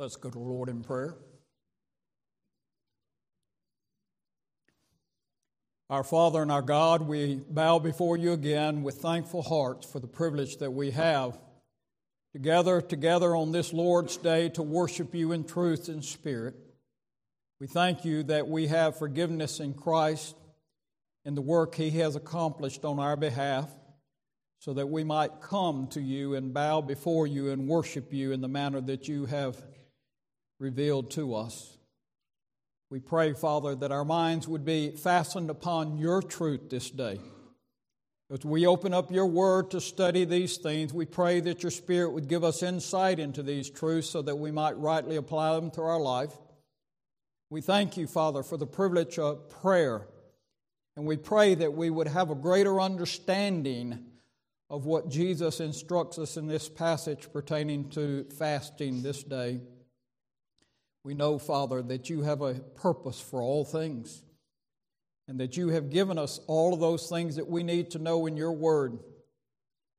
Let's go to the Lord in prayer. Our Father and our God, we bow before you again with thankful hearts for the privilege that we have to gather together on this Lord's Day to worship you in truth and spirit. We thank you that we have forgiveness in Christ and the work he has accomplished on our behalf so that we might come to you and bow before you and worship you in the manner that you have revealed to us. We pray, Father, that our minds would be fastened upon your truth this day. As we open up your word to study these things, we pray that your Spirit would give us insight into these truths so that we might rightly apply them to our life. We thank you, Father, for the privilege of prayer. And we pray that we would have a greater understanding of what Jesus instructs us in this passage pertaining to fasting this day. We know, Father, that you have a purpose for all things and that you have given us all of those things that we need to know in your word.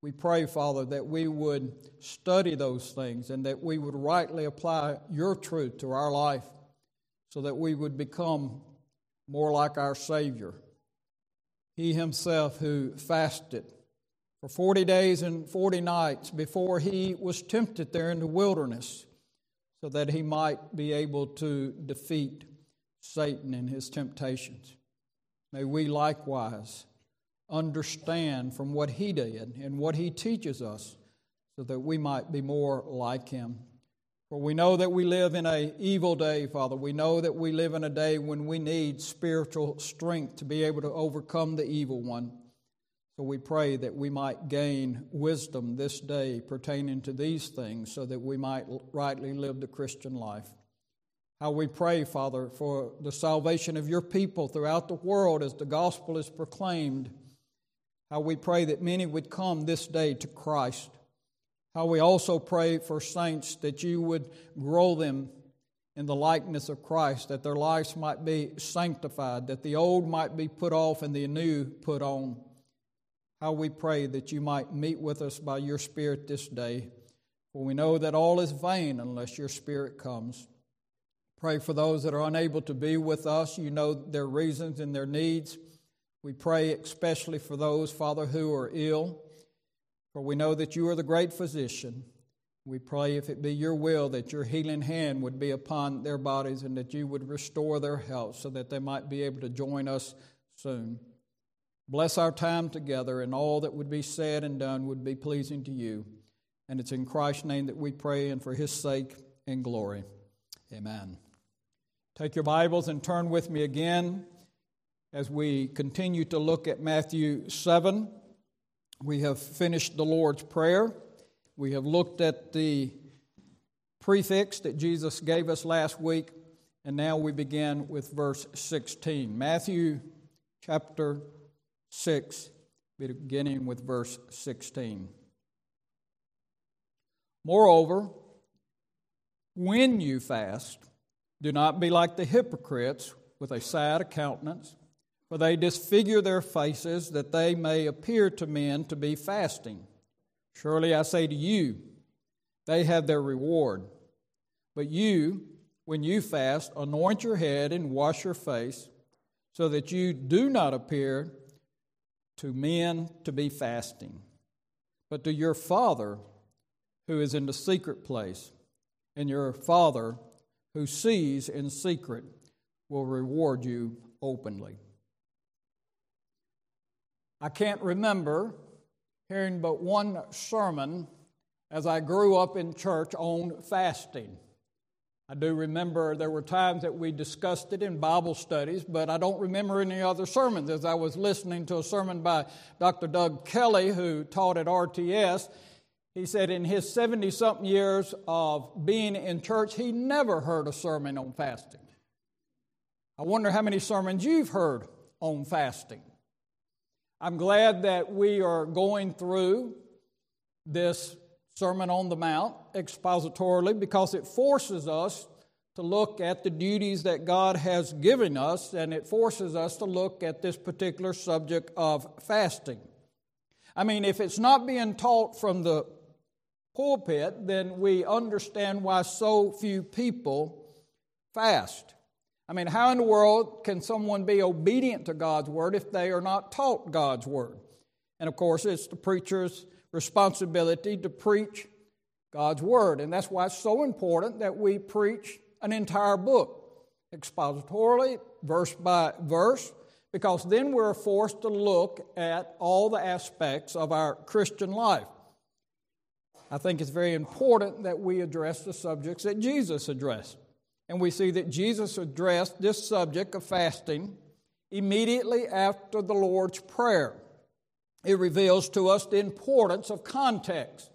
We pray, Father, that we would study those things and that we would rightly apply your truth to our life so that we would become more like our Savior. He himself who fasted for 40 days and 40 nights before he was tempted there in the wilderness so that he might be able to defeat Satan in his temptations. May we likewise understand from what he did and what he teaches us so that we might be more like him. For we know that we live in a evil day, Father. We know that we live in a day when we need spiritual strength to be able to overcome the evil one. We pray that we might gain wisdom this day pertaining to these things so that we might rightly live the Christian life. How we pray, Father, for the salvation of your people throughout the world as the gospel is proclaimed. How we pray that many would come this day to Christ. How we also pray for saints that you would grow them in the likeness of Christ, that their lives might be sanctified, that the old might be put off and the new put on how we pray that you might meet with us by your Spirit this day. For we know that all is vain unless your Spirit comes. Pray for those that are unable to be with us. You know their reasons and their needs. We pray especially for those, Father, who are ill. For we know that you are the great physician. We pray, if it be your will, that your healing hand would be upon their bodies and that you would restore their health so that they might be able to join us soon. Bless our time together, and all that would be said and done would be pleasing to you. And it's in Christ's name that we pray, and for his sake and glory. Amen. Take your Bibles and turn with me again as we continue to look at Matthew 7. We have finished the Lord's Prayer. We have looked at the prefix that Jesus gave us last week, and now we begin with verse 16. Matthew chapter 6, beginning with verse 16. Moreover, when you fast, do not be like the hypocrites with a sad countenance, for they disfigure their faces that they may appear to men to be fasting. Surely I say to you, they have their reward. But you, when you fast, anoint your head and wash your face, so that you do not appear to men to be fasting, but to your Father who is in the secret place, and your Father who sees in secret will reward you openly. I can't remember hearing but one sermon as I grew up in church on fasting. I do remember there were times that we discussed it in Bible studies, but I don't remember any other sermons. As I was listening to a sermon by Dr. Doug Kelly, who taught at RTS, he said in his 70 something years of being in church, he never heard a sermon on fasting. I wonder how many sermons you've heard on fasting. I'm glad that we are going through this Sermon on the Mount expositorily because it forces us to look at the duties that God has given us and it forces us to look at this particular subject of fasting. I mean, if it's not being taught from the pulpit, then we understand why so few people fast. I mean, how in the world can someone be obedient to God's word if they are not taught God's word? And of course, it's the preacher's responsibility to preach God's word. And that's why it's so important that we preach an entire book, expositorily, verse by verse, because then we're forced to look at all the aspects of our Christian life. I think it's very important that we address the subjects that Jesus addressed. And we see that Jesus addressed this subject of fasting immediately after the Lord's Prayer. It reveals to us the importance of context.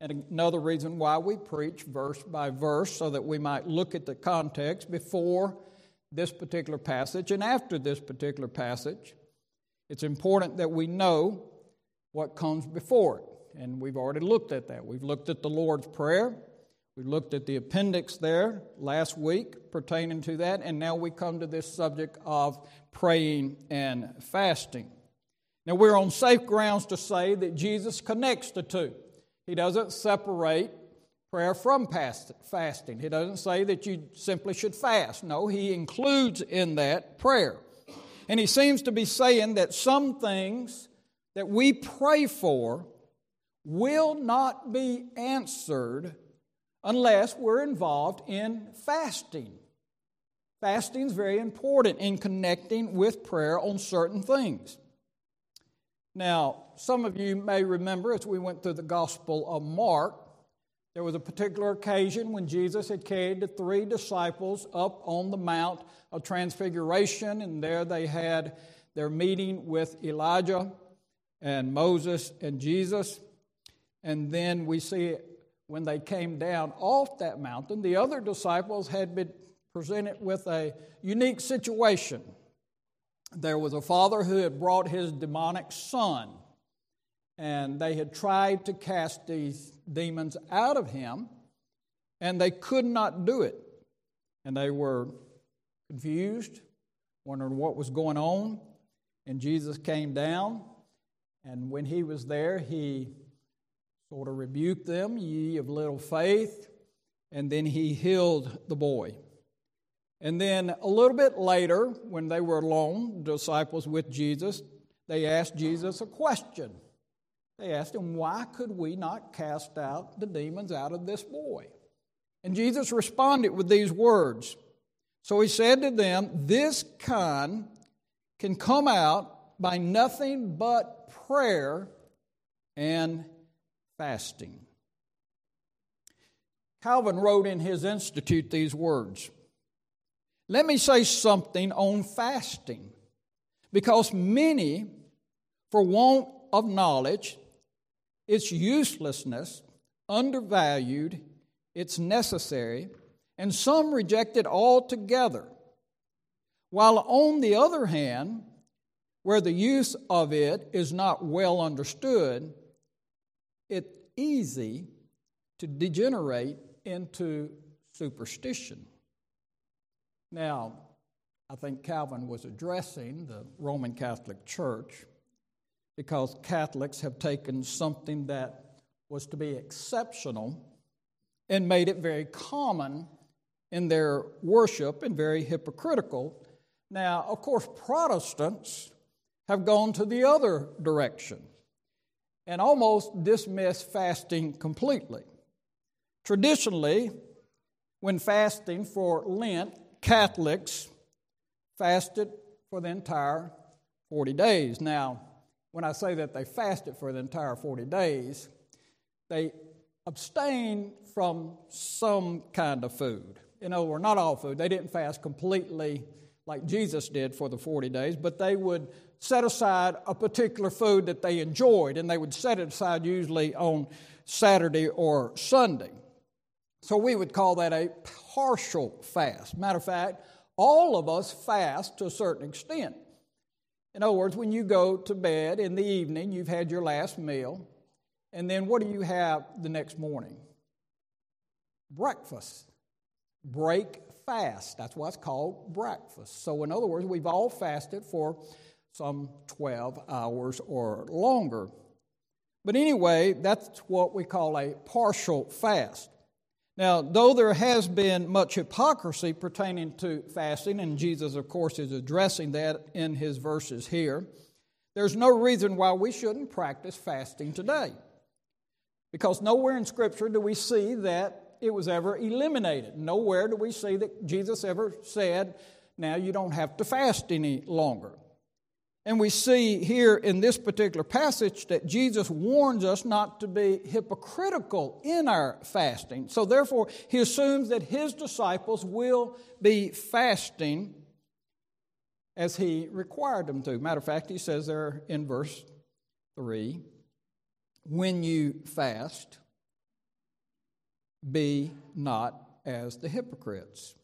And another reason why we preach verse by verse, so that we might look at the context before this particular passage and after this particular passage. It's important that we know what comes before it. And we've already looked at that. We've looked at the Lord's Prayer. We looked at the appendix there last week pertaining to that. And now we come to this subject of praying and fasting. Now, we're on safe grounds to say that Jesus connects the two. He doesn't separate prayer from fasting. He doesn't say that you simply should fast. No, he includes in that prayer. And he seems to be saying that some things that we pray for will not be answered unless we're involved in fasting. Fasting is very important in connecting with prayer on certain things. Now, some of you may remember as we went through the Gospel of Mark, there was a particular occasion when Jesus had carried the three disciples up on the Mount of Transfiguration, and there they had their meeting with Elijah and Moses and Jesus. And then we see when they came down off that mountain, the other disciples had been presented with a unique situation. There was a father who had brought his demonic son and they had tried to cast these demons out of him, and they could not do it. And they were confused, wondering what was going on. And Jesus came down, and when he was there, he sort of rebuked them, ye of little faith, and then he healed the boy. And then a little bit later, when they were alone, disciples with Jesus, they asked Jesus a question. They asked him, Why could we not cast out the demons out of this boy? And Jesus responded with these words. So he said to them, This kind can come out by nothing but prayer and fasting. Calvin wrote in his Institute these words Let me say something on fasting, because many, for want of knowledge, its uselessness, undervalued, it's necessary, and some reject it altogether. While on the other hand, where the use of it is not well understood, it's easy to degenerate into superstition. Now, I think Calvin was addressing the Roman Catholic Church because Catholics have taken something that was to be exceptional and made it very common in their worship and very hypocritical. Now, of course, Protestants have gone to the other direction and almost dismiss fasting completely. Traditionally, when fasting for Lent, Catholics fasted for the entire 40 days. Now, when I say that they fasted for the entire 40 days, they abstained from some kind of food. In other words, not all food. They didn't fast completely like Jesus did for the 40 days, but they would set aside a particular food that they enjoyed, and they would set it aside usually on Saturday or Sunday. So we would call that a partial fast. Matter of fact, all of us fast to a certain extent. In other words, when you go to bed in the evening, you've had your last meal, and then what do you have the next morning? Breakfast. Break fast. That's why it's called breakfast. So, in other words, we've all fasted for some 12 hours or longer. But anyway, that's what we call a partial fast. Now, though there has been much hypocrisy pertaining to fasting, and Jesus, of course, is addressing that in his verses here, there's no reason why we shouldn't practice fasting today. Because nowhere in Scripture do we see that it was ever eliminated. Nowhere do we see that Jesus ever said, now you don't have to fast any longer. And we see here in this particular passage that Jesus warns us not to be hypocritical in our fasting. So, therefore, he assumes that his disciples will be fasting as he required them to. Matter of fact, he says there in verse 3 when you fast, be not as the hypocrites.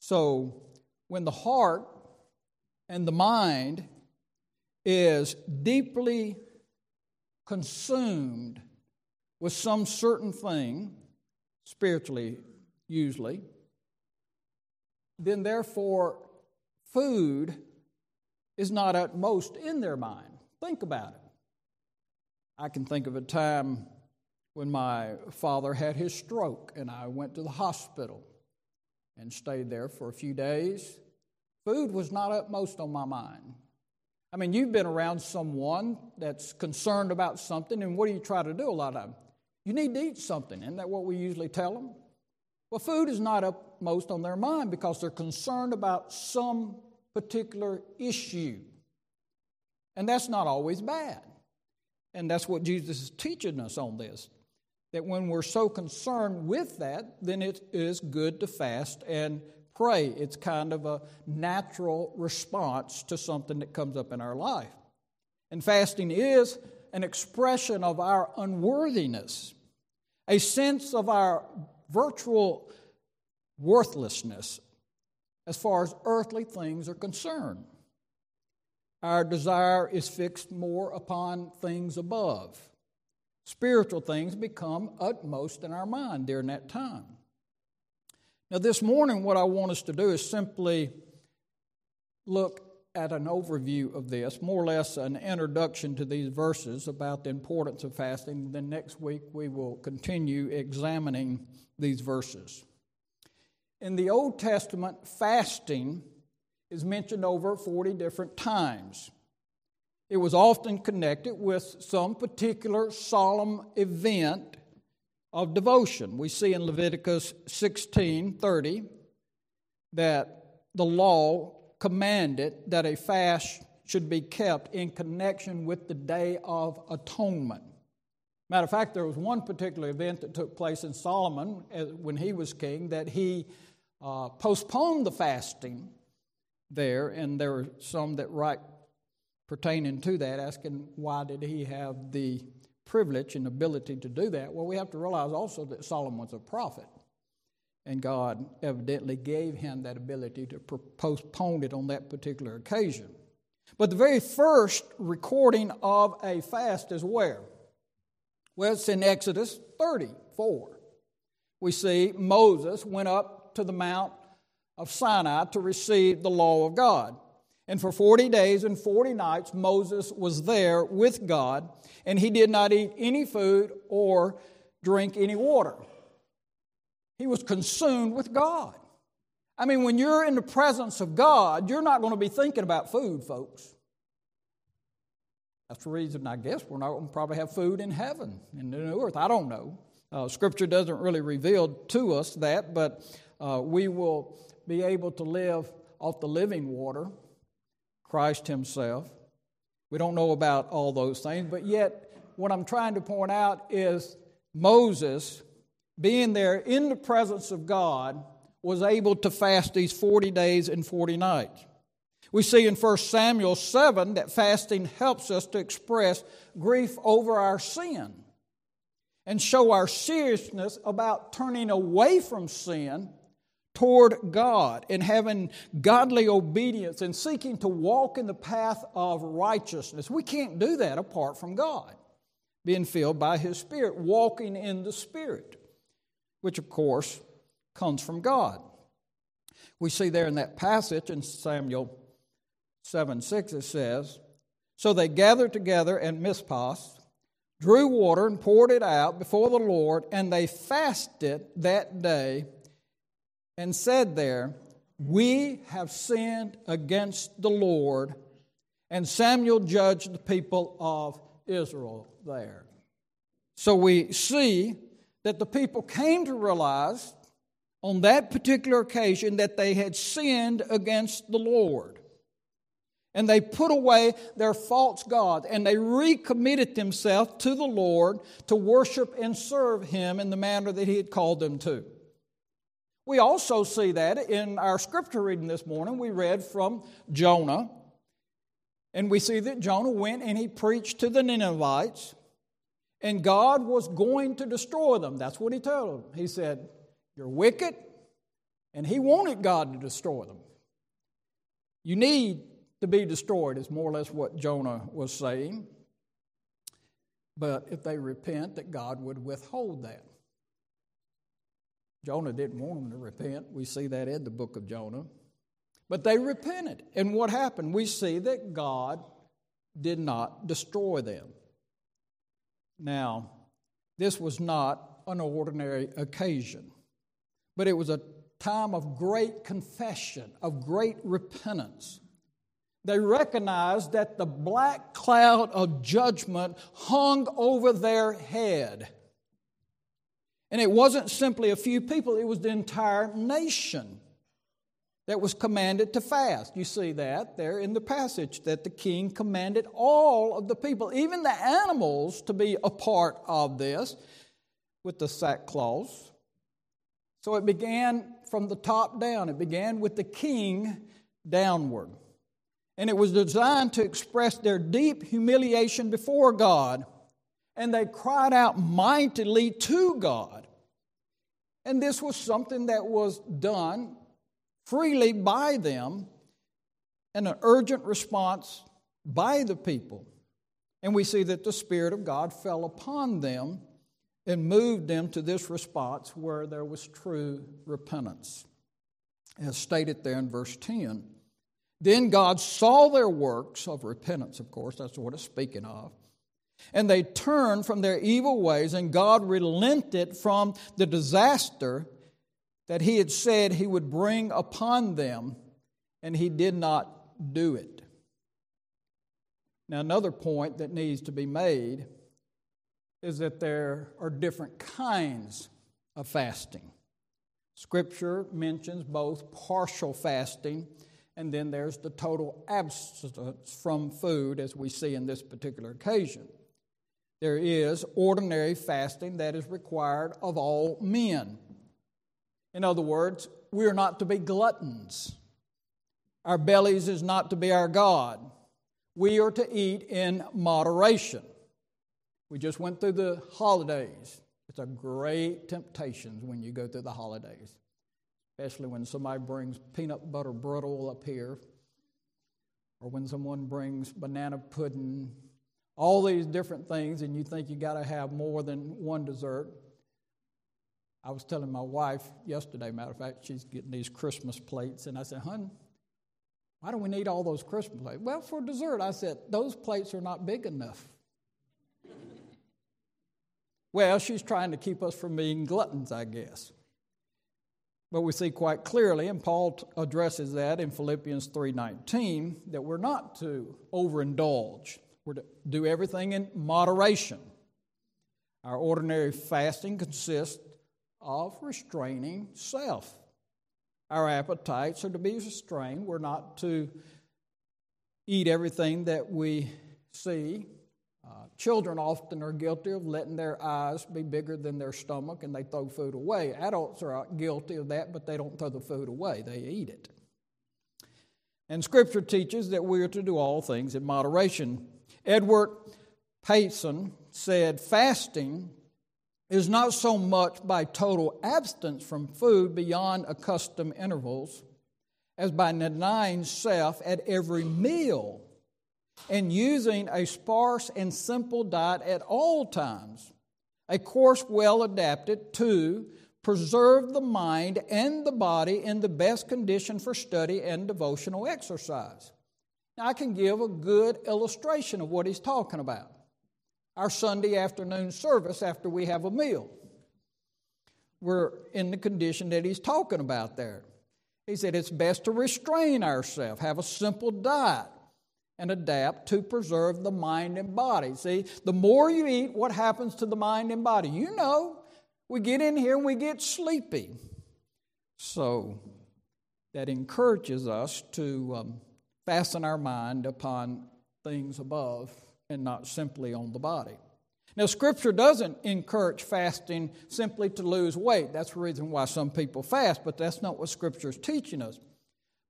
So, when the heart and the mind is deeply consumed with some certain thing, spiritually usually, then therefore food is not at most in their mind. Think about it. I can think of a time when my father had his stroke and I went to the hospital and stayed there for a few days. Food was not upmost on my mind. I mean, you've been around someone that's concerned about something, and what do you try to do a lot of time? You need to eat something. Isn't that what we usually tell them? Well, food is not upmost on their mind because they're concerned about some particular issue. And that's not always bad. And that's what Jesus is teaching us on this. That when we're so concerned with that, then it is good to fast and pray. It's kind of a natural response to something that comes up in our life. And fasting is an expression of our unworthiness, a sense of our virtual worthlessness as far as earthly things are concerned. Our desire is fixed more upon things above. Spiritual things become utmost in our mind during that time. Now, this morning, what I want us to do is simply look at an overview of this, more or less an introduction to these verses about the importance of fasting. Then next week, we will continue examining these verses. In the Old Testament, fasting is mentioned over 40 different times. It was often connected with some particular solemn event of devotion. We see in Leviticus 16:30 that the law commanded that a fast should be kept in connection with the day of atonement. Matter of fact, there was one particular event that took place in Solomon when he was king that he uh, postponed the fasting there, and there are some that write pertaining to that, asking why did he have the privilege and ability to do that. Well, we have to realize also that Solomon was a prophet, and God evidently gave him that ability to postpone it on that particular occasion. But the very first recording of a fast is where? Well, it's in Exodus 34. We see Moses went up to the Mount of Sinai to receive the law of God. And for 40 days and 40 nights, Moses was there with God, and he did not eat any food or drink any water. He was consumed with God. I mean, when you're in the presence of God, you're not going to be thinking about food, folks. That's the reason, I guess, we're not going to probably have food in heaven, in the new earth. I don't know. Uh, scripture doesn't really reveal to us that, but uh, we will be able to live off the living water Christ Himself. We don't know about all those things, but yet, what I'm trying to point out is Moses, being there in the presence of God, was able to fast these 40 days and 40 nights. We see in 1 Samuel 7 that fasting helps us to express grief over our sin and show our seriousness about turning away from sin toward God and having godly obedience and seeking to walk in the path of righteousness. We can't do that apart from God, being filled by His Spirit, walking in the Spirit, which of course comes from God. We see there in that passage in Samuel 7 6, it says, So they gathered together at Mizpah drew water and poured it out before the Lord, and they fasted that day and said there, We have sinned against the Lord. And Samuel judged the people of Israel there. So we see that the people came to realize on that particular occasion that they had sinned against the Lord. And they put away their false God and they recommitted themselves to the Lord to worship and serve Him in the manner that He had called them to. We also see that in our scripture reading this morning. We read from Jonah, and we see that Jonah went and he preached to the Ninevites, and God was going to destroy them. That's what he told them. He said, You're wicked, and he wanted God to destroy them. You need to be destroyed, is more or less what Jonah was saying. But if they repent, that God would withhold that. Jonah didn't want them to repent. We see that in the book of Jonah. But they repented. And what happened? We see that God did not destroy them. Now, this was not an ordinary occasion, but it was a time of great confession, of great repentance. They recognized that the black cloud of judgment hung over their head. And it wasn't simply a few people, it was the entire nation that was commanded to fast. You see that there in the passage that the king commanded all of the people, even the animals, to be a part of this with the sackcloth. So it began from the top down, it began with the king downward. And it was designed to express their deep humiliation before God and they cried out mightily to God. And this was something that was done freely by them and an urgent response by the people. And we see that the Spirit of God fell upon them and moved them to this response where there was true repentance, as stated there in verse 10. Then God saw their works of repentance, of course, that's what it's speaking of and they turned from their evil ways, and God relented from the disaster that He had said He would bring upon them, and He did not do it. Now, another point that needs to be made is that there are different kinds of fasting. Scripture mentions both partial fasting and then there's the total abstinence from food, as we see in this particular occasion. There is ordinary fasting that is required of all men. In other words, we are not to be gluttons. Our bellies is not to be our God. We are to eat in moderation. We just went through the holidays. It's a great temptation when you go through the holidays, especially when somebody brings peanut butter brittle up here, or when someone brings banana pudding all these different things, and you think you got to have more than one dessert. I was telling my wife yesterday, matter of fact, she's getting these Christmas plates, and I said, Hun, why do we need all those Christmas plates? Well, for dessert, I said, those plates are not big enough. well, she's trying to keep us from being gluttons, I guess. But we see quite clearly, and Paul addresses that in Philippians 3:19, that we're not to overindulge. We're to do everything in moderation. Our ordinary fasting consists of restraining self. Our appetites are to be restrained. We're not to eat everything that we see. Uh, children often are guilty of letting their eyes be bigger than their stomach and they throw food away. Adults are guilty of that, but they don't throw the food away, they eat it. And Scripture teaches that we are to do all things in moderation. Edward Payson said fasting is not so much by total abstinence from food beyond accustomed intervals as by denying self at every meal and using a sparse and simple diet at all times, a course well adapted to preserve the mind and the body in the best condition for study and devotional exercise. Now, I can give a good illustration of what he's talking about. our Sunday afternoon service after we have a meal. We're in the condition that he's talking about there. He said it's best to restrain ourselves, have a simple diet, and adapt to preserve the mind and body. See, the more you eat, what happens to the mind and body? You know, we get in here and we get sleepy. So that encourages us to um, fasten our mind upon things above and not simply on the body. Now, Scripture doesn't encourage fasting simply to lose weight. That's the reason why some people fast, but that's not what Scripture is teaching us.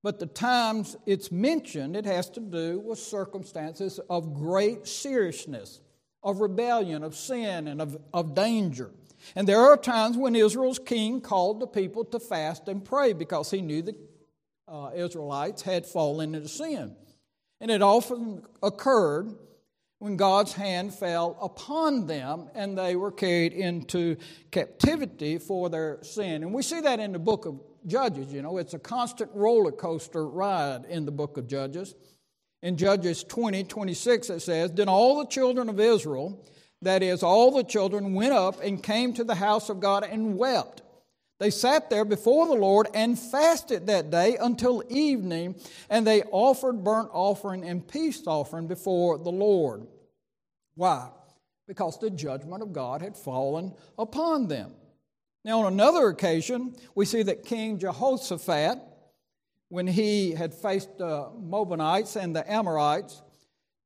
But the times it's mentioned, it has to do with circumstances of great seriousness, of rebellion, of sin, and of, of danger. And there are times when Israel's king called the people to fast and pray because he knew the uh, Israelites had fallen into sin. And it often occurred when God's hand fell upon them and they were carried into captivity for their sin. And we see that in the book of Judges. You know, it's a constant roller coaster ride in the book of Judges. In Judges 20 26, it says, Then all the children of Israel, that is, all the children, went up and came to the house of God and wept. They sat there before the Lord and fasted that day until evening, and they offered burnt offering and peace offering before the Lord. Why? Because the judgment of God had fallen upon them. Now, on another occasion, we see that King Jehoshaphat, when he had faced the Moabites and the Amorites,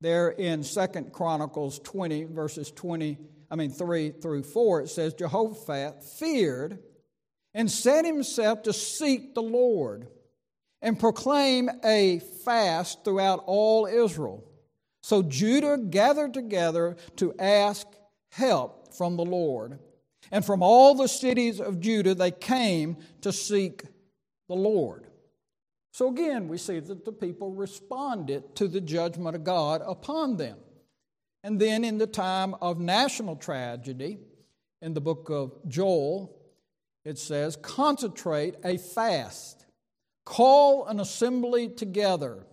there in Second Chronicles 20, verses 20, I mean 3 through 4, it says, Jehoshaphat feared and set himself to seek the Lord and proclaim a fast throughout all Israel. So Judah gathered together to ask help from the Lord. And from all the cities of Judah, they came to seek the Lord. So again, we see that the people responded to the judgment of God upon them. And then in the time of national tragedy, in the book of Joel, it says, consecrate a fast, call an assembly together,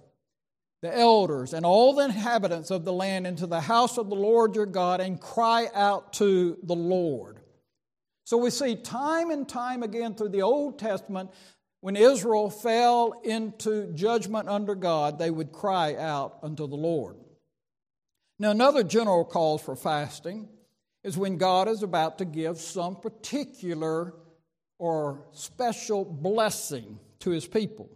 the elders and all the inhabitants of the land into the house of the Lord your God, and cry out to the Lord. So we see time and time again through the Old Testament, when Israel fell into judgment under God, they would cry out unto the Lord. Now, another general cause for fasting is when God is about to give some particular or special blessing to his people.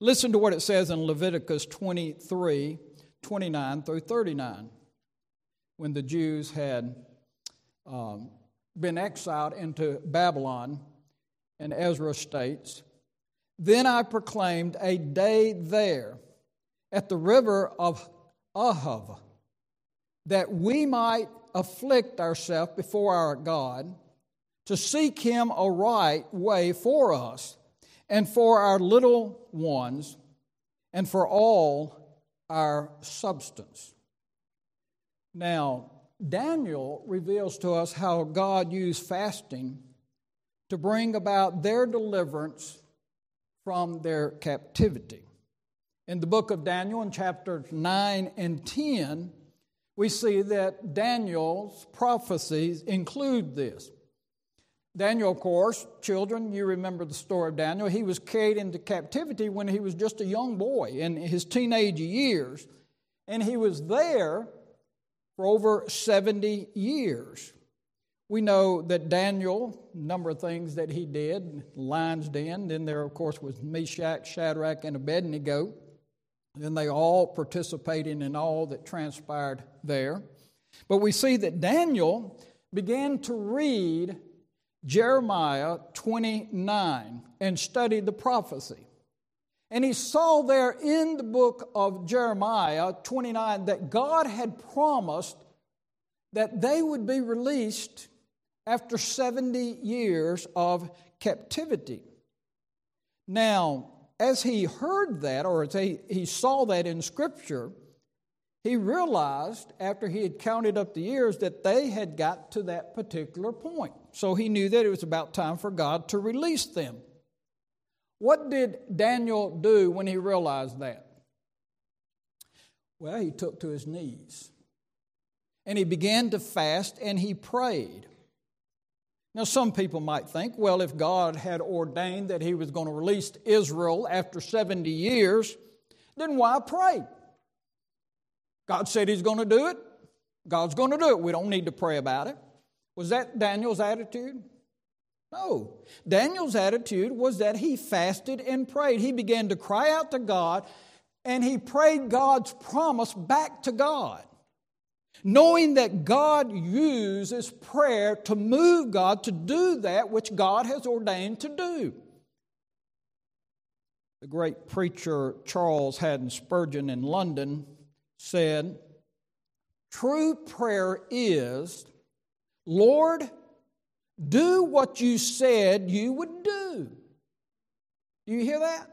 Listen to what it says in Leviticus 23 29 through 39. When the Jews had um, been exiled into Babylon, and Ezra states, Then I proclaimed a day there at the river of Ahava, that we might afflict ourselves before our God to seek Him a right way for us and for our little ones and for all our substance. Now, Daniel reveals to us how God used fasting to bring about their deliverance from their captivity. In the book of Daniel, in chapters 9 and 10, we see that Daniel's prophecies include this. Daniel, of course, children, you remember the story of Daniel. He was carried into captivity when he was just a young boy in his teenage years. And he was there for over 70 years. We know that Daniel, a number of things that he did, lion's den. Then there, of course, was Meshach, Shadrach, and Abednego. And they all participated in all that transpired there. But we see that Daniel began to read Jeremiah 29 and studied the prophecy. And he saw there in the book of Jeremiah 29 that God had promised that they would be released after 70 years of captivity. Now, as he heard that, or as he, he saw that in Scripture, he realized after he had counted up the years that they had got to that particular point. So he knew that it was about time for God to release them. What did Daniel do when he realized that? Well, he took to his knees and he began to fast and he prayed. Now, some people might think, well, if God had ordained that he was going to release Israel after 70 years, then why pray? God said he's going to do it. God's going to do it. We don't need to pray about it. Was that Daniel's attitude? No. Daniel's attitude was that he fasted and prayed. He began to cry out to God and he prayed God's promise back to God knowing that God uses prayer to move God to do that which God has ordained to do. The great preacher Charles Haddon Spurgeon in London said, True prayer is, Lord, do what you said you would do. Do you hear that?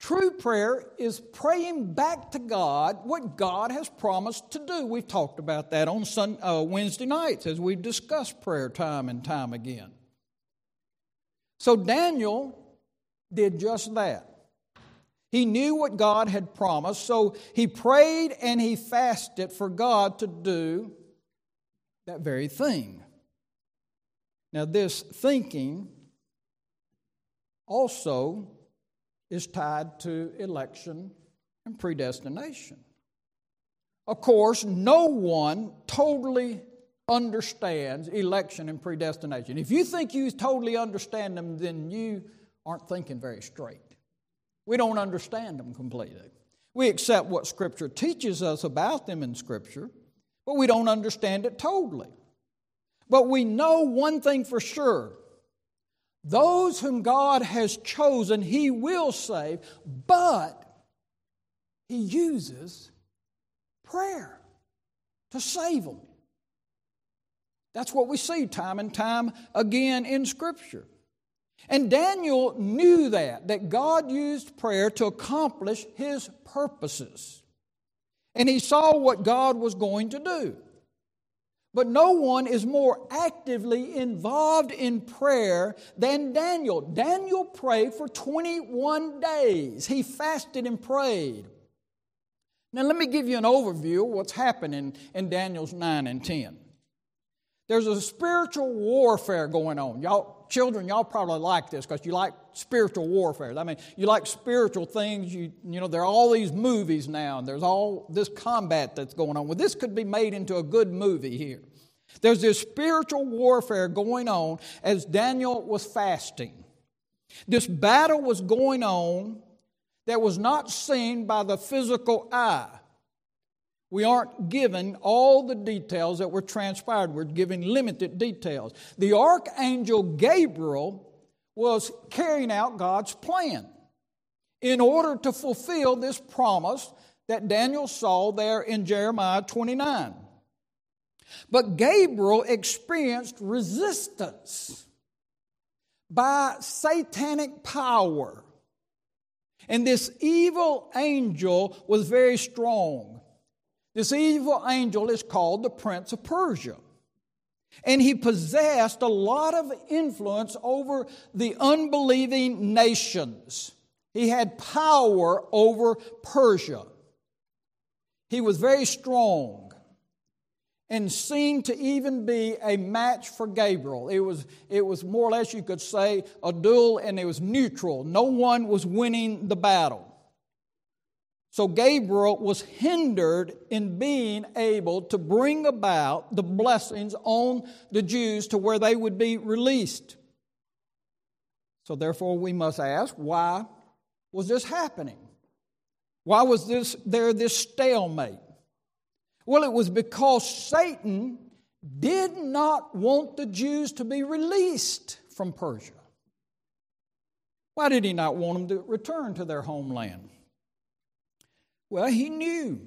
True prayer is praying back to God what God has promised to do. We've talked about that on Sunday, uh, Wednesday nights as we've discussed prayer time and time again. So Daniel did just that. He knew what God had promised, so he prayed and he fasted for God to do that very thing. Now, this thinking also is tied to election and predestination. Of course, no one totally understands election and predestination. If you think you totally understand them, then you aren't thinking very straight. We don't understand them completely. We accept what Scripture teaches us about them in Scripture, but we don't understand it totally. But we know one thing for sure those whom God has chosen, He will save, but He uses prayer to save them. That's what we see time and time again in Scripture. And Daniel knew that, that God used prayer to accomplish His purposes. And he saw what God was going to do. But no one is more actively involved in prayer than Daniel. Daniel prayed for 21 days. He fasted and prayed. Now, let me give you an overview of what's happening in Daniel's 9 and 10. There's a spiritual warfare going on. Y'all, children, y'all probably like this because you like spiritual warfare. I mean, you like spiritual things. You, you know, there are all these movies now, and there's all this combat that's going on. Well, this could be made into a good movie here. There's this spiritual warfare going on as Daniel was fasting. This battle was going on that was not seen by the physical eye. We aren't given all the details that were transpired. We're given limited details. The archangel Gabriel was carrying out God's plan in order to fulfill this promise that Daniel saw there in Jeremiah 29. But Gabriel experienced resistance by satanic power. And this evil angel was very strong. This evil angel is called the Prince of Persia. And he possessed a lot of influence over the unbelieving nations. He had power over Persia. He was very strong and seemed to even be a match for Gabriel. It was, it was more or less, you could say, a duel and it was neutral. No one was winning the battle. So Gabriel was hindered in being able to bring about the blessings on the Jews to where they would be released. So therefore we must ask, why was this happening? Why was this there this stalemate? Well, it was because Satan did not want the Jews to be released from Persia. Why did he not want them to return to their homeland? Well, he knew.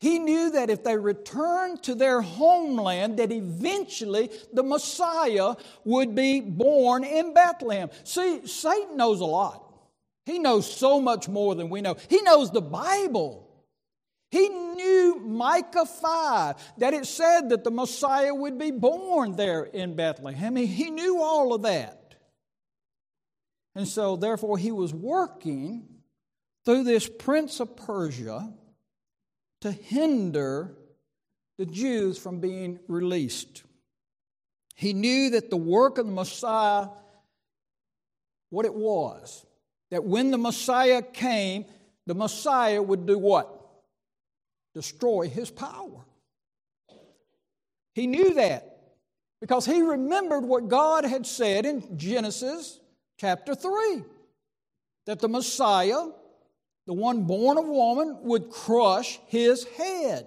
He knew that if they returned to their homeland, that eventually the Messiah would be born in Bethlehem. See, Satan knows a lot. He knows so much more than we know. He knows the Bible. He knew Micah 5 that it said that the Messiah would be born there in Bethlehem. He, he knew all of that. And so, therefore, he was working through this prince of Persia to hinder the Jews from being released. He knew that the work of the Messiah, what it was, that when the Messiah came, the Messiah would do what? Destroy his power. He knew that because he remembered what God had said in Genesis chapter 3 that the Messiah, the one born of woman, would crush his head.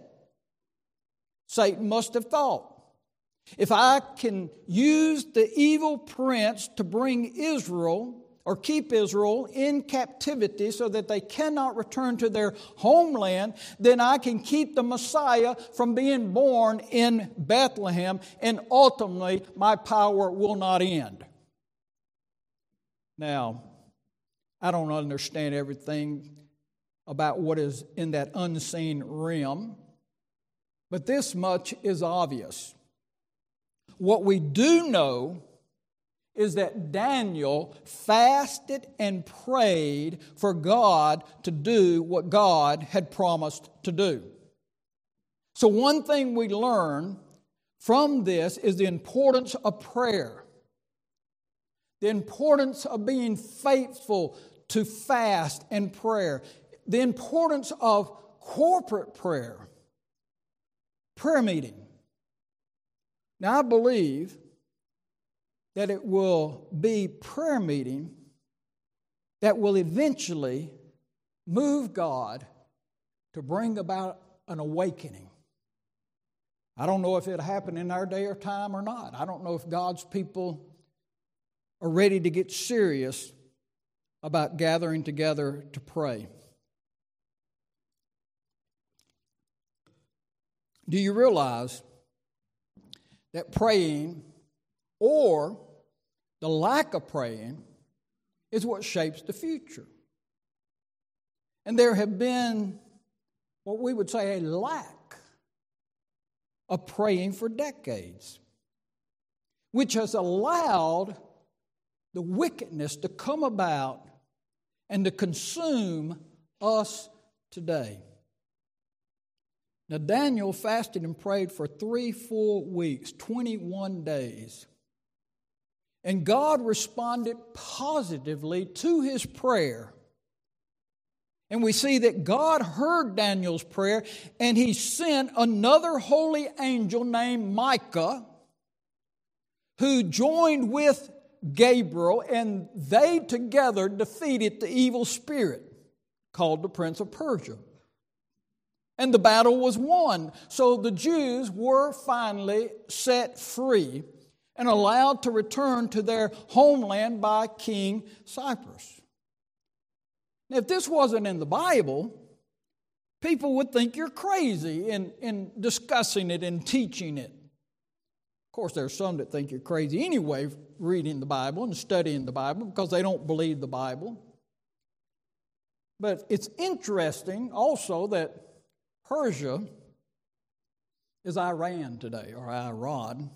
Satan must have thought if I can use the evil prince to bring Israel or keep Israel in captivity so that they cannot return to their homeland, then I can keep the Messiah from being born in Bethlehem, and ultimately my power will not end. Now, I don't understand everything about what is in that unseen realm, but this much is obvious. What we do know is that Daniel fasted and prayed for God to do what God had promised to do. So, one thing we learn from this is the importance of prayer, the importance of being faithful to fast and prayer, the importance of corporate prayer, prayer meeting. Now, I believe that it will be prayer meeting that will eventually move God to bring about an awakening. I don't know if it'll happen in our day or time or not. I don't know if God's people are ready to get serious about gathering together to pray. Do you realize that praying or the lack of praying is what shapes the future. And there have been what we would say a lack of praying for decades, which has allowed the wickedness to come about and to consume us today. Now, Daniel fasted and prayed for three full weeks, 21 days. And God responded positively to his prayer. And we see that God heard Daniel's prayer and he sent another holy angel named Michael who joined with Gabriel and they together defeated the evil spirit called the Prince of Persia. And the battle was won. So the Jews were finally set free and allowed to return to their homeland by King Cyrus. Now, if this wasn't in the Bible, people would think you're crazy in, in discussing it and teaching it. Of course, there are some that think you're crazy anyway, reading the Bible and studying the Bible because they don't believe the Bible. But it's interesting also that Persia is Iran today, or Iran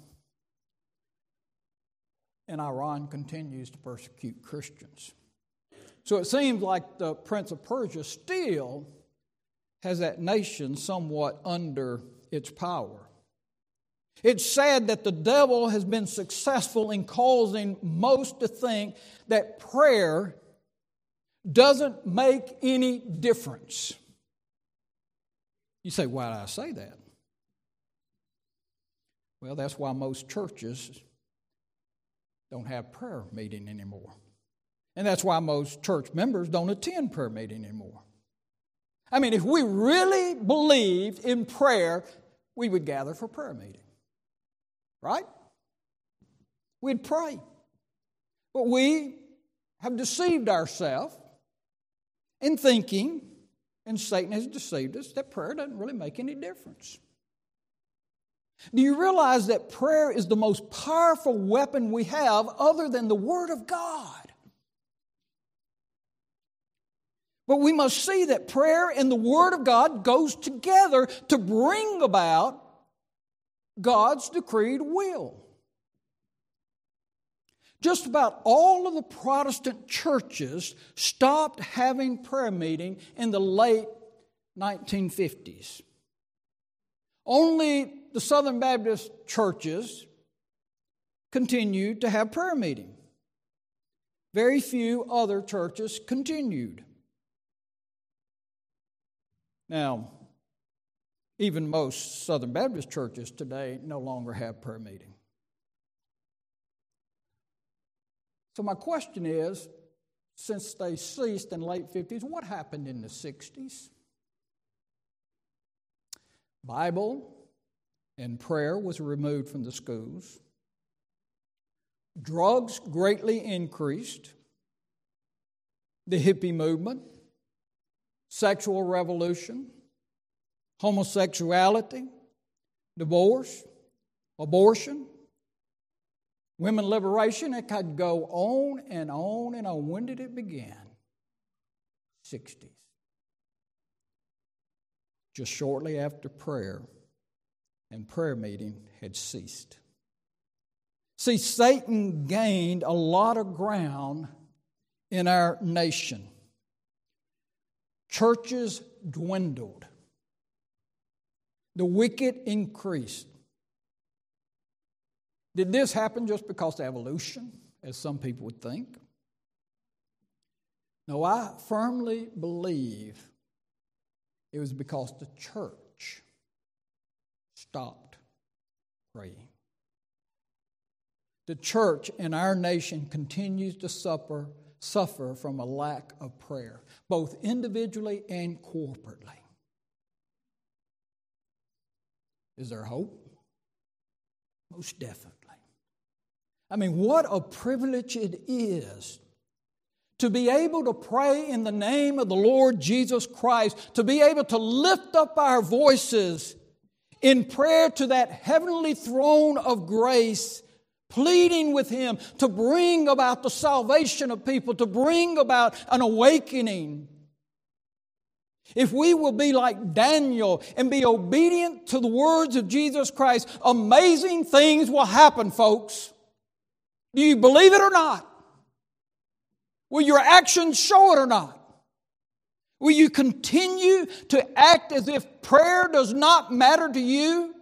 and Iran continues to persecute Christians. So it seems like the Prince of Persia still has that nation somewhat under its power. It's sad that the devil has been successful in causing most to think that prayer doesn't make any difference. You say, why did I say that? Well, that's why most churches don't have prayer meeting anymore. And that's why most church members don't attend prayer meeting anymore. I mean, if we really believed in prayer, we would gather for prayer meeting. Right? We'd pray. But we have deceived ourselves in thinking, and Satan has deceived us, that prayer doesn't really make any difference. Do you realize that prayer is the most powerful weapon we have other than the Word of God? But we must see that prayer and the Word of God goes together to bring about God's decreed will. Just about all of the Protestant churches stopped having prayer meeting in the late 1950s. Only the Southern Baptist churches continued to have prayer meeting. Very few other churches continued. Now, even most Southern Baptist churches today no longer have prayer meeting. So, my question is since they ceased in late 50s, what happened in the 60s? Bible and prayer was removed from the schools. Drugs greatly increased. The hippie movement, sexual revolution, homosexuality, divorce, abortion, women liberation. It could go on and on and on. When did it begin? 60s. Just shortly after prayer and prayer meeting had ceased. See, Satan gained a lot of ground in our nation. Churches dwindled. The wicked increased. Did this happen just because of evolution, as some people would think? No, I firmly believe it was because the church stopped praying. The church in our nation continues to suffer, suffer from a lack of prayer, both individually and corporately. Is there hope? Most definitely. I mean, what a privilege it is to be able to pray in the name of the Lord Jesus Christ, to be able to lift up our voices in prayer to that heavenly throne of grace, pleading with Him to bring about the salvation of people, to bring about an awakening. If we will be like Daniel and be obedient to the words of Jesus Christ, amazing things will happen, folks. Do you believe it or not? Will your actions show it or not? Will you continue to act as if prayer does not matter to you?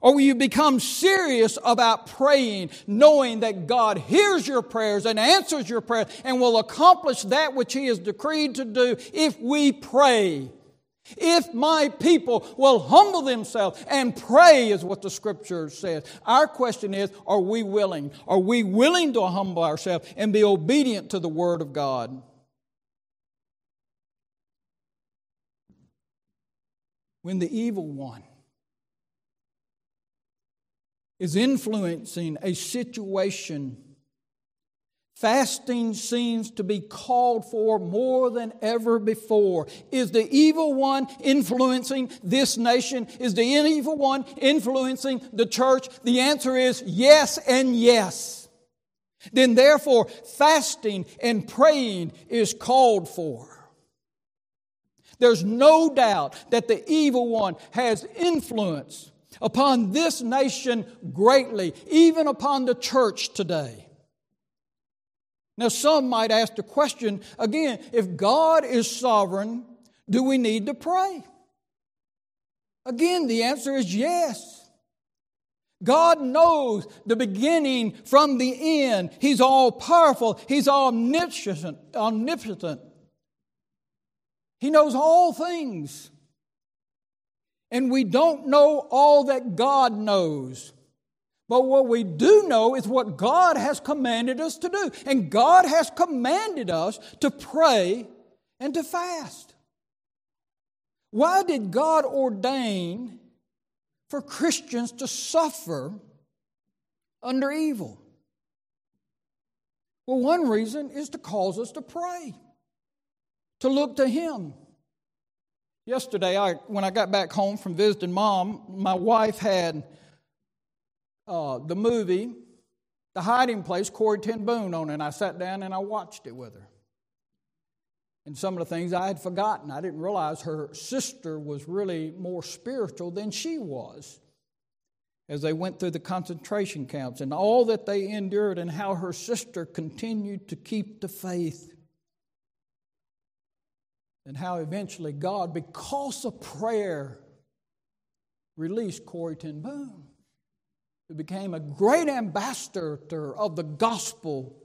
Or will you become serious about praying, knowing that God hears your prayers and answers your prayers and will accomplish that which He has decreed to do if we pray? If my people will humble themselves and pray, is what the scripture says. Our question is are we willing? Are we willing to humble ourselves and be obedient to the word of God? When the evil one is influencing a situation Fasting seems to be called for more than ever before. Is the evil one influencing this nation? Is the evil one influencing the church? The answer is yes and yes. Then, therefore, fasting and praying is called for. There's no doubt that the evil one has influence upon this nation greatly, even upon the church today. Now, some might ask the question again if God is sovereign, do we need to pray? Again, the answer is yes. God knows the beginning from the end. He's all powerful, He's omniscient. omnipotent. He knows all things. And we don't know all that God knows. But what we do know is what God has commanded us to do. And God has commanded us to pray and to fast. Why did God ordain for Christians to suffer under evil? Well, one reason is to cause us to pray, to look to Him. Yesterday, I, when I got back home from visiting mom, my wife had uh, the movie, The Hiding Place, Corrie Ten Boom on it, and I sat down and I watched it with her. And some of the things I had forgotten. I didn't realize her sister was really more spiritual than she was as they went through the concentration camps and all that they endured, and how her sister continued to keep the faith. And how eventually God, because of prayer, released Corrie ten Boom, who became a great ambassador of the gospel.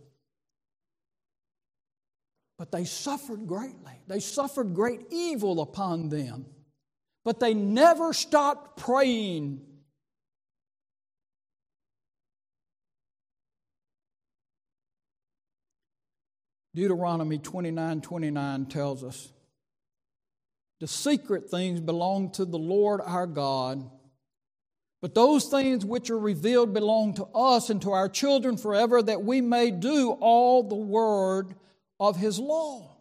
But they suffered greatly. They suffered great evil upon them. But they never stopped praying Deuteronomy 29 29 tells us the secret things belong to the Lord our God, but those things which are revealed belong to us and to our children forever, that we may do all the word of His law.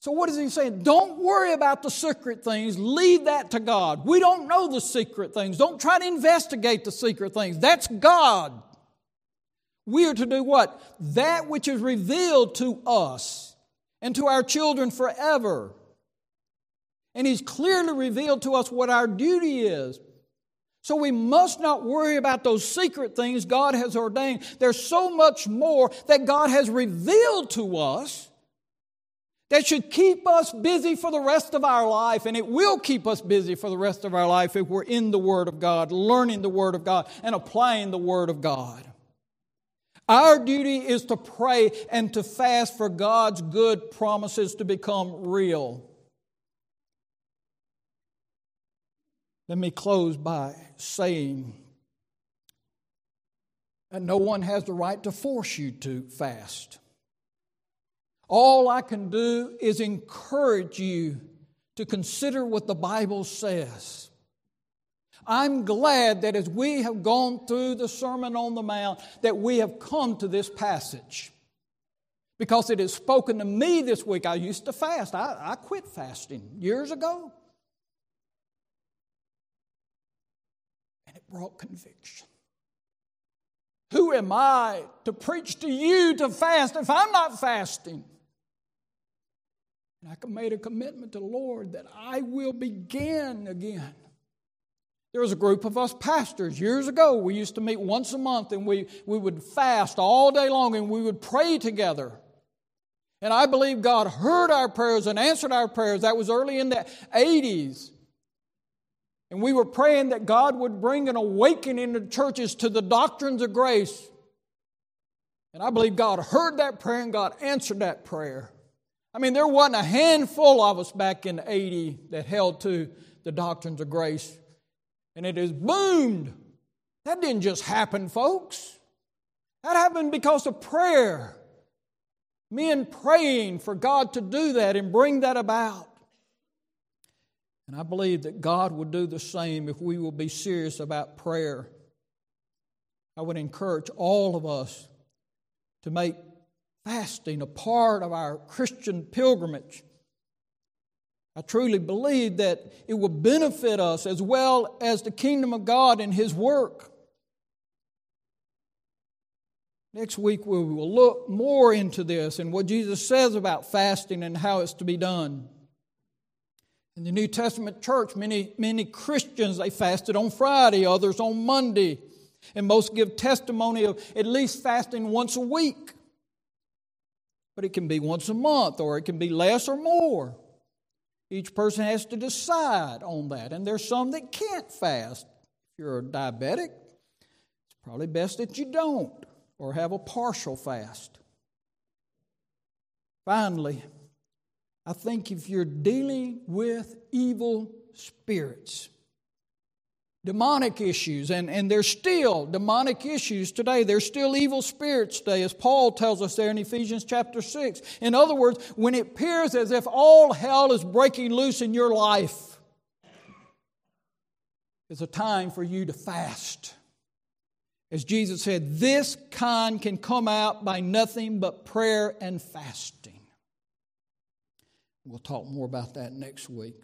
So, what is he saying? Don't worry about the secret things. Leave that to God. We don't know the secret things. Don't try to investigate the secret things. That's God. We are to do what? That which is revealed to us and to our children forever. And He's clearly revealed to us what our duty is. So we must not worry about those secret things God has ordained. There's so much more that God has revealed to us that should keep us busy for the rest of our life, and it will keep us busy for the rest of our life if we're in the Word of God, learning the Word of God, and applying the Word of God. Our duty is to pray and to fast for God's good promises to become real. Let me close by saying that no one has the right to force you to fast. All I can do is encourage you to consider what the Bible says. I'm glad that as we have gone through the Sermon on the Mount, that we have come to this passage. Because it has spoken to me this week. I used to fast. I, I quit fasting years ago. Brought conviction. Who am I to preach to you to fast if I'm not fasting? And I made a commitment to the Lord that I will begin again. There was a group of us pastors years ago. We used to meet once a month and we, we would fast all day long and we would pray together. And I believe God heard our prayers and answered our prayers. That was early in the 80s. And we were praying that God would bring an awakening in the churches to the doctrines of grace. And I believe God heard that prayer and God answered that prayer. I mean, there wasn't a handful of us back in 80 that held to the doctrines of grace and it has boomed. That didn't just happen, folks. That happened because of prayer. Men praying for God to do that and bring that about. And I believe that God will do the same if we will be serious about prayer. I would encourage all of us to make fasting a part of our Christian pilgrimage. I truly believe that it will benefit us as well as the kingdom of God and His work. Next week, we will look more into this and what Jesus says about fasting and how it's to be done. In the New Testament church, many, many Christians, they fasted on Friday, others on Monday, and most give testimony of at least fasting once a week. But it can be once a month, or it can be less or more. Each person has to decide on that. And there's some that can't fast. If you're a diabetic, it's probably best that you don't or have a partial fast. Finally, I think if you're dealing with evil spirits, demonic issues, and, and there's still demonic issues today. There's still evil spirits today, as Paul tells us there in Ephesians chapter 6. In other words, when it appears as if all hell is breaking loose in your life, it's a time for you to fast. As Jesus said, this kind can come out by nothing but prayer and fasting. We'll talk more about that next week.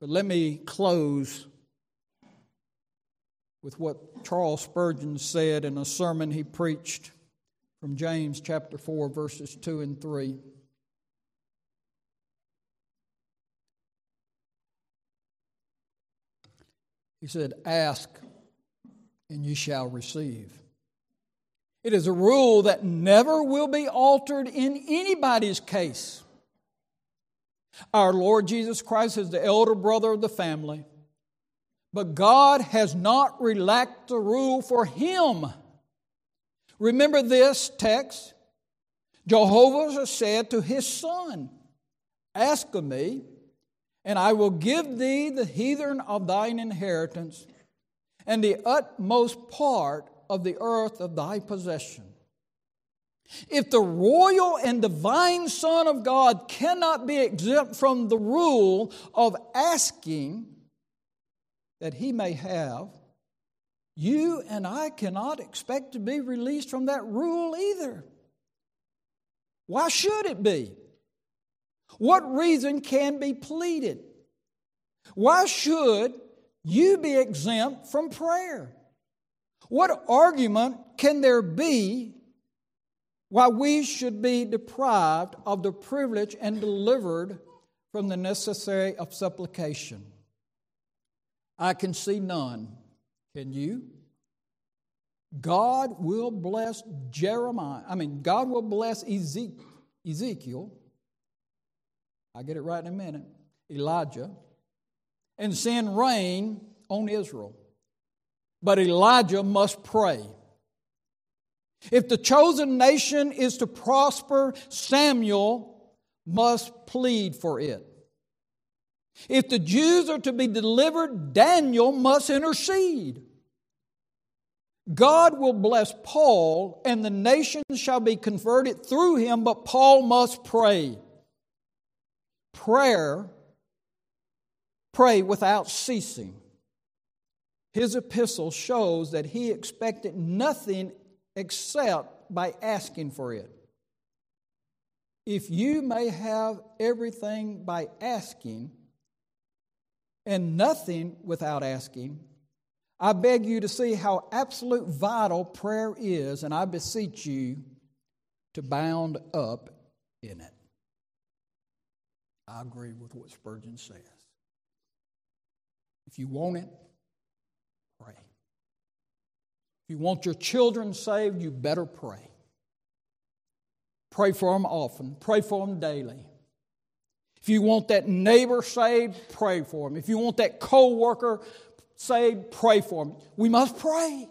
But let me close with what Charles Spurgeon said in a sermon he preached from James chapter 4, verses 2 and 3. He said, Ask and ye shall receive. It is a rule that never will be altered in anybody's case. Our Lord Jesus Christ is the elder brother of the family. But God has not relaxed the rule for him. Remember this text? Jehovah said to his son, Ask of me, and I will give thee the heathen of thine inheritance, and the utmost part of the earth of thy possession. If the royal and divine Son of God cannot be exempt from the rule of asking that he may have, you and I cannot expect to be released from that rule either. Why should it be? What reason can be pleaded? Why should you be exempt from prayer? What argument can there be why we should be deprived of the privilege and delivered from the necessary of supplication? I can see none. Can you? God will bless Jeremiah. I mean, God will bless Ezekiel. I'll get it right in a minute. Elijah. And send rain on Israel. But Elijah must pray. If the chosen nation is to prosper, Samuel must plead for it. If the Jews are to be delivered, Daniel must intercede. God will bless Paul, and the nations shall be converted through him, but Paul must pray. Prayer, pray without ceasing. His epistle shows that he expected nothing except by asking for it. If you may have everything by asking and nothing without asking, I beg you to see how absolute vital prayer is, and I beseech you to bound up in it. I agree with what Spurgeon says. If you want it, pray. If you want your children saved, you better pray. Pray for them often, pray for them daily. If you want that neighbor saved, pray for them. If you want that co worker saved, pray for them. We must pray.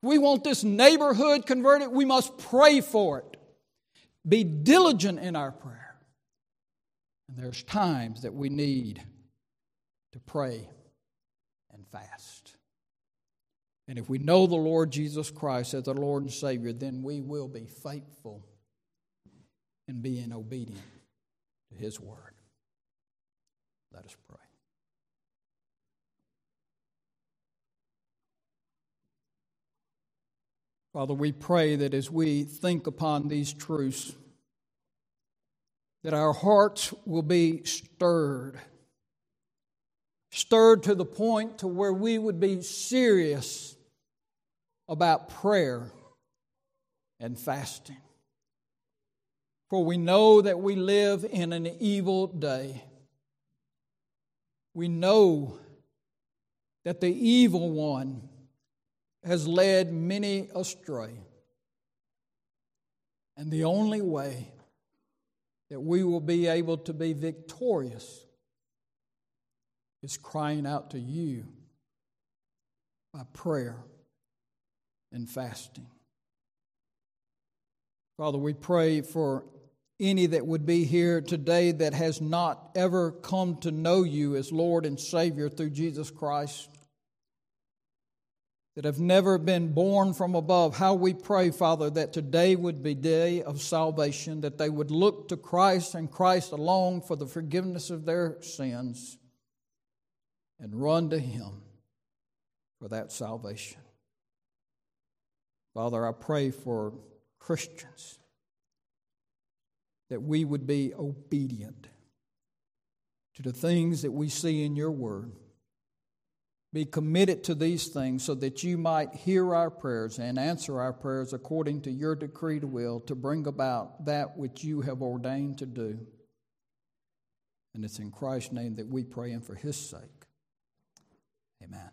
We want this neighborhood converted, we must pray for it. Be diligent in our prayer. And there's times that we need to pray and fast. And if we know the Lord Jesus Christ as our Lord and Savior, then we will be faithful in being obedient to His Word. Let us pray. Father, we pray that as we think upon these truths, that our hearts will be stirred. Stirred to the point to where we would be serious about prayer and fasting. For we know that we live in an evil day. We know that the evil one has led many astray. And the only way that we will be able to be victorious is crying out to you by prayer and fasting. Father, we pray for any that would be here today that has not ever come to know you as Lord and Savior through Jesus Christ that have never been born from above, how we pray, Father, that today would be day of salvation, that they would look to Christ and Christ alone for the forgiveness of their sins and run to Him for that salvation. Father, I pray for Christians that we would be obedient to the things that we see in your word be committed to these things so that you might hear our prayers and answer our prayers according to your decreed will to bring about that which you have ordained to do. And it's in Christ's name that we pray and for his sake. Amen.